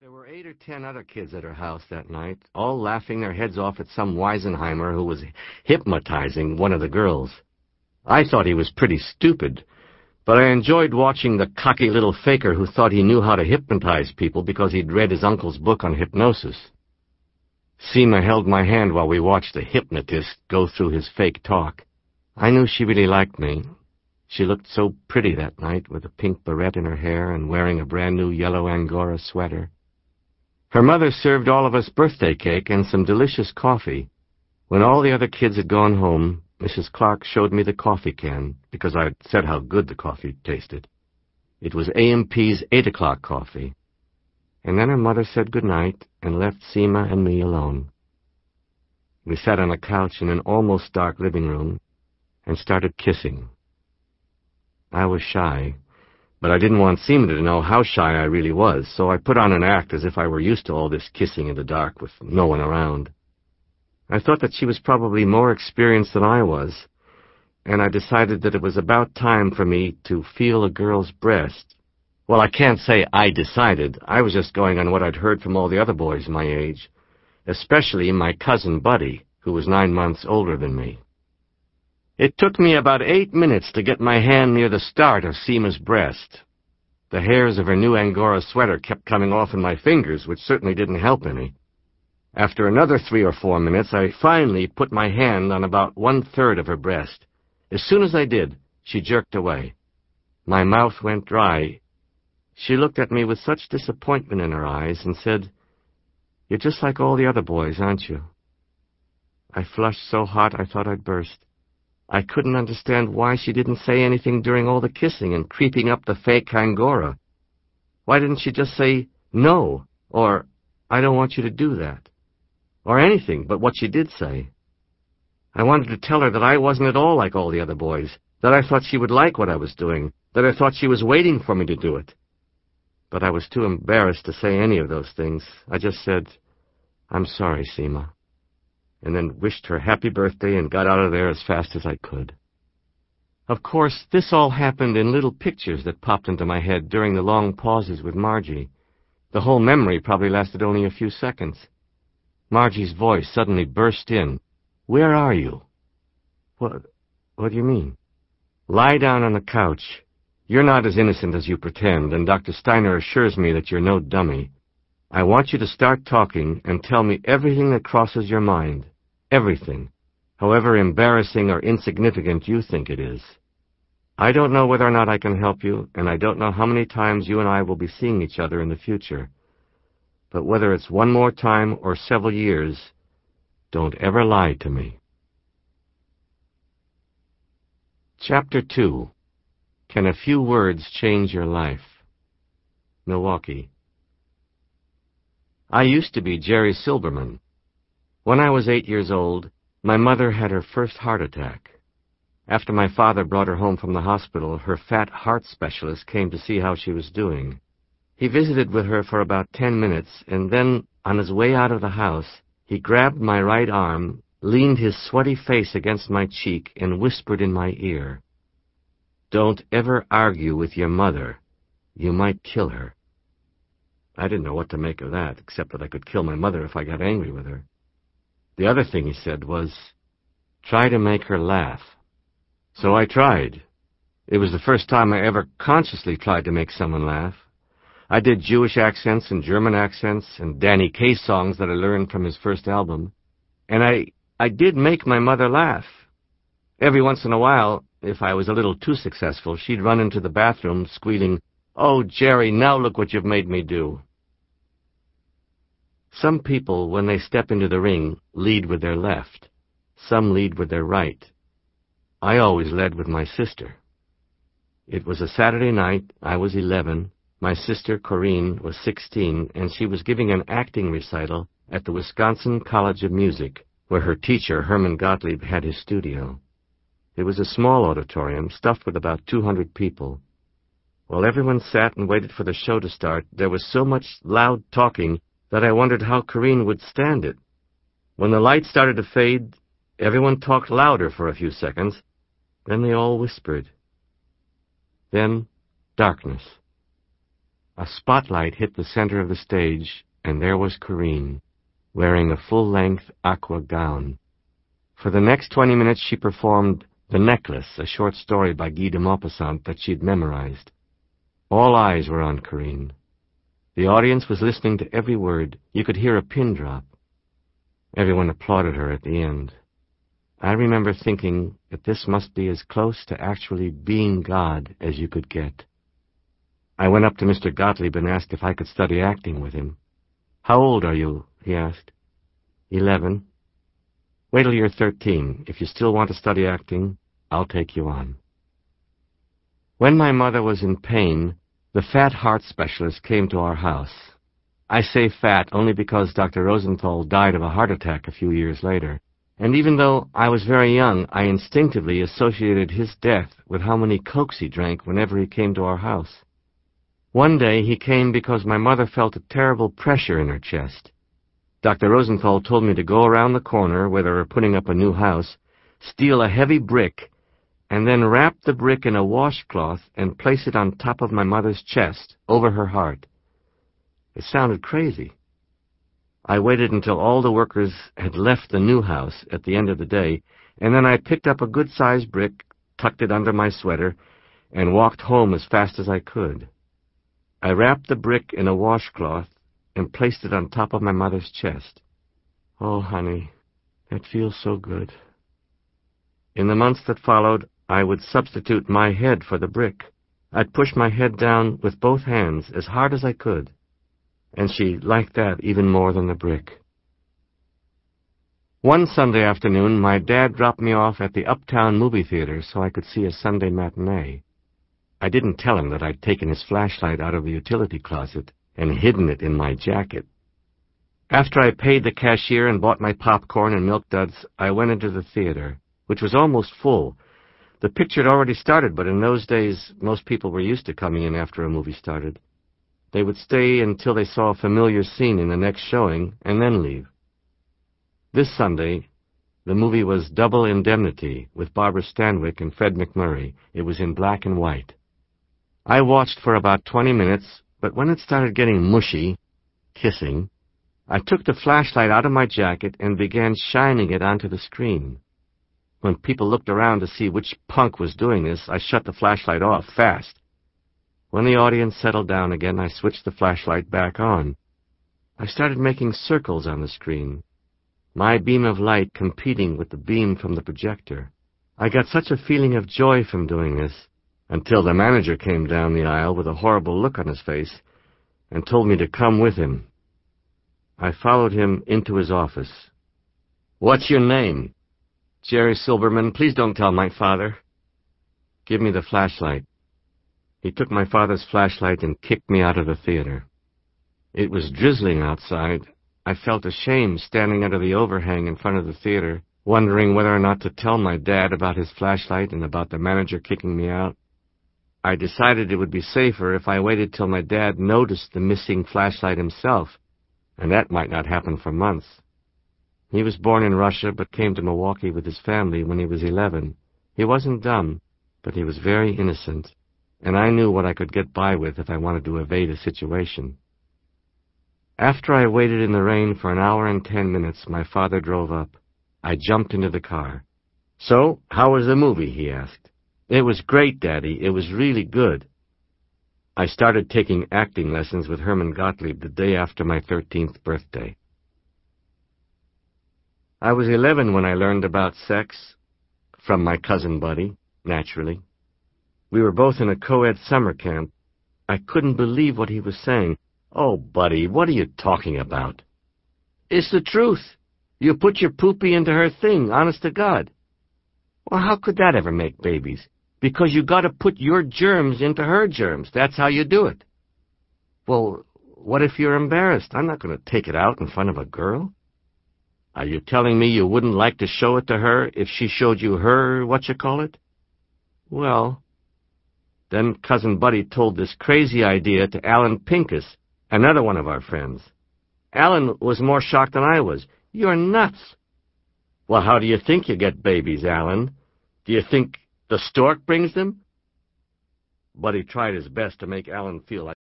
There were eight or ten other kids at her house that night, all laughing their heads off at some Weisenheimer who was hypnotizing one of the girls. I thought he was pretty stupid, but I enjoyed watching the cocky little faker who thought he knew how to hypnotize people because he'd read his uncle's book on hypnosis. Seema held my hand while we watched the hypnotist go through his fake talk. I knew she really liked me, she looked so pretty that night with a pink barrette in her hair and wearing a brand new yellow Angora sweater. Her mother served all of us birthday cake and some delicious coffee. When all the other kids had gone home, Mrs. Clark showed me the coffee can, because I'd said how good the coffee tasted. It was A&P's eight o'clock coffee. And then her mother said good night and left Seema and me alone. We sat on a couch in an almost dark living room and started kissing. I was shy, but I didn't want Seema to know how shy I really was, so I put on an act as if I were used to all this kissing in the dark with no one around. I thought that she was probably more experienced than I was, and I decided that it was about time for me to feel a girl's breast. Well, I can't say I decided. I was just going on what I'd heard from all the other boys my age, especially my cousin Buddy, who was nine months older than me. It took me about eight minutes to get my hand near the start of Seema's breast. The hairs of her new Angora sweater kept coming off in my fingers, which certainly didn't help any. After another three or four minutes, I finally put my hand on about one-third of her breast. As soon as I did, she jerked away. My mouth went dry. She looked at me with such disappointment in her eyes and said, You're just like all the other boys, aren't you? I flushed so hot I thought I'd burst. I couldn't understand why she didn't say anything during all the kissing and creeping up the fake Angora. Why didn't she just say, no, or, I don't want you to do that, or anything but what she did say? I wanted to tell her that I wasn't at all like all the other boys, that I thought she would like what I was doing, that I thought she was waiting for me to do it. But I was too embarrassed to say any of those things. I just said, I'm sorry, Seema and then wished her happy birthday and got out of there as fast as I could. Of course, this all happened in little pictures that popped into my head during the long pauses with Margie. The whole memory probably lasted only a few seconds. Margie's voice suddenly burst in. Where are you? What, what do you mean? Lie down on the couch. You're not as innocent as you pretend, and Dr. Steiner assures me that you're no dummy. I want you to start talking and tell me everything that crosses your mind. Everything. However embarrassing or insignificant you think it is. I don't know whether or not I can help you, and I don't know how many times you and I will be seeing each other in the future. But whether it's one more time or several years, don't ever lie to me. Chapter 2 Can a Few Words Change Your Life? Milwaukee I used to be Jerry Silberman. When I was eight years old, my mother had her first heart attack. After my father brought her home from the hospital, her fat heart specialist came to see how she was doing. He visited with her for about ten minutes, and then, on his way out of the house, he grabbed my right arm, leaned his sweaty face against my cheek, and whispered in my ear, Don't ever argue with your mother. You might kill her. I didn't know what to make of that, except that I could kill my mother if I got angry with her. The other thing he said was, try to make her laugh. So I tried. It was the first time I ever consciously tried to make someone laugh. I did Jewish accents and German accents and Danny Kaye songs that I learned from his first album. And I, I did make my mother laugh. Every once in a while, if I was a little too successful, she'd run into the bathroom squealing, Oh, Jerry, now look what you've made me do. Some people, when they step into the ring, lead with their left. Some lead with their right. I always led with my sister. It was a Saturday night, I was eleven, my sister Corinne was sixteen, and she was giving an acting recital at the Wisconsin College of Music, where her teacher, Herman Gottlieb, had his studio. It was a small auditorium, stuffed with about two hundred people. While everyone sat and waited for the show to start, there was so much loud talking that I wondered how Corinne would stand it. When the light started to fade, everyone talked louder for a few seconds, then they all whispered. Then, darkness. A spotlight hit the center of the stage, and there was Corinne, wearing a full-length aqua gown. For the next twenty minutes she performed The Necklace, a short story by Guy de Maupassant that she'd memorized. All eyes were on Corinne. The audience was listening to every word. You could hear a pin drop. Everyone applauded her at the end. I remember thinking that this must be as close to actually being God as you could get. I went up to Mr. Gottlieb and asked if I could study acting with him. How old are you? he asked. Eleven. Wait till you're thirteen. If you still want to study acting, I'll take you on. When my mother was in pain, the fat heart specialist came to our house. I say fat only because Dr. Rosenthal died of a heart attack a few years later, and even though I was very young, I instinctively associated his death with how many cokes he drank whenever he came to our house. One day he came because my mother felt a terrible pressure in her chest. Dr. Rosenthal told me to go around the corner where they were putting up a new house, steal a heavy brick, and then wrap the brick in a washcloth and place it on top of my mother's chest, over her heart. It sounded crazy. I waited until all the workers had left the new house at the end of the day, and then I picked up a good-sized brick, tucked it under my sweater, and walked home as fast as I could. I wrapped the brick in a washcloth and placed it on top of my mother's chest. Oh, honey, that feels so good. In the months that followed, I would substitute my head for the brick. I'd push my head down with both hands as hard as I could, and she liked that even more than the brick. One Sunday afternoon, my dad dropped me off at the Uptown movie theater so I could see a Sunday matinee. I didn't tell him that I'd taken his flashlight out of the utility closet and hidden it in my jacket. After I paid the cashier and bought my popcorn and milk duds, I went into the theater, which was almost full. The picture had already started, but in those days, most people were used to coming in after a movie started. They would stay until they saw a familiar scene in the next showing, and then leave. This Sunday, the movie was Double Indemnity with Barbara Stanwyck and Fred MacMurray. It was in black and white. I watched for about twenty minutes, but when it started getting mushy, kissing, I took the flashlight out of my jacket and began shining it onto the screen. When people looked around to see which punk was doing this, I shut the flashlight off fast. When the audience settled down again, I switched the flashlight back on. I started making circles on the screen, my beam of light competing with the beam from the projector. I got such a feeling of joy from doing this until the manager came down the aisle with a horrible look on his face and told me to come with him. I followed him into his office. What's your name? Jerry Silberman. Please don't tell my father. Give me the flashlight. He took my father's flashlight and kicked me out of the theater. It was drizzling outside. I felt ashamed standing under the overhang in front of the theater, wondering whether or not to tell my dad about his flashlight and about the manager kicking me out. I decided it would be safer if I waited till my dad noticed the missing flashlight himself, and that might not happen for months. He was born in Russia, but came to Milwaukee with his family when he was eleven. He wasn't dumb, but he was very innocent, and I knew what I could get by with if I wanted to evade a situation. After I waited in the rain for an hour and ten minutes, my father drove up. I jumped into the car. So, how was the movie? he asked. It was great, Daddy. It was really good. I started taking acting lessons with Herman Gottlieb the day after my thirteenth birthday. I was eleven when I learned about sex, from my cousin Buddy, naturally. We were both in a co-ed summer camp. I couldn't believe what he was saying. Oh, Buddy, what are you talking about? It's the truth. You put your poopy into her thing, honest to God. Well, how could that ever make babies? because you got to put your germs into her germs. That's how you do it. Well, what if you're embarrassed? I'm not going to take it out in front of a girl. Are you telling me you wouldn't like to show it to her if she showed you her, what you call it? Well, then Cousin Buddy told this crazy idea to Alan Pincus, another one of our friends. Alan was more shocked than I was. You're nuts. Well, how do you think you get babies, Alan? Do you think the stork brings them? Buddy tried his best to make Alan feel like